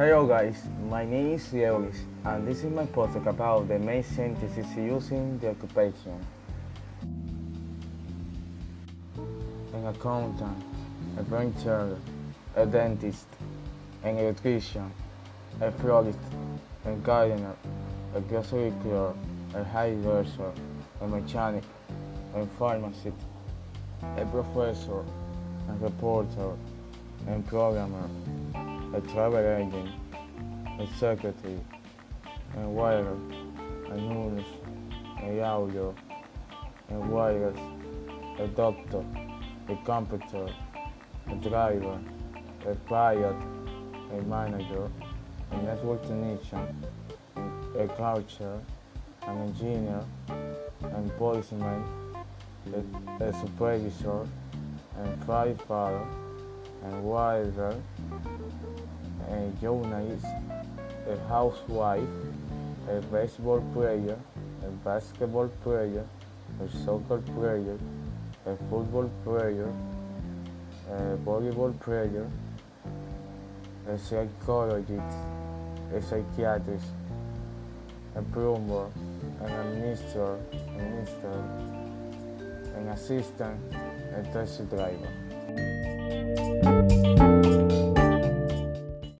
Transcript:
Hello guys, my name is Eulis and this is my podcast about the main scientists using the occupation. An accountant, a printer, a dentist, an electrician, a florist, a gardener, a grocery clerk, a hairdresser, a mechanic, a pharmacist, a professor, a reporter, a programmer, a travel agent, a secretary, a waiter, a nurse, a audio, a wireless, a doctor, a computer, a driver, a pilot, a manager, a network technician, a culture, an engineer, a policeman, a, a supervisor, a firefighter, a welder, a journalist, a housewife, a baseball player, a basketball player, a soccer player, a football player, a volleyball player, a psychologist, a psychiatrist, a plumber, an administrator, a minister, an assistant, a taxi driver.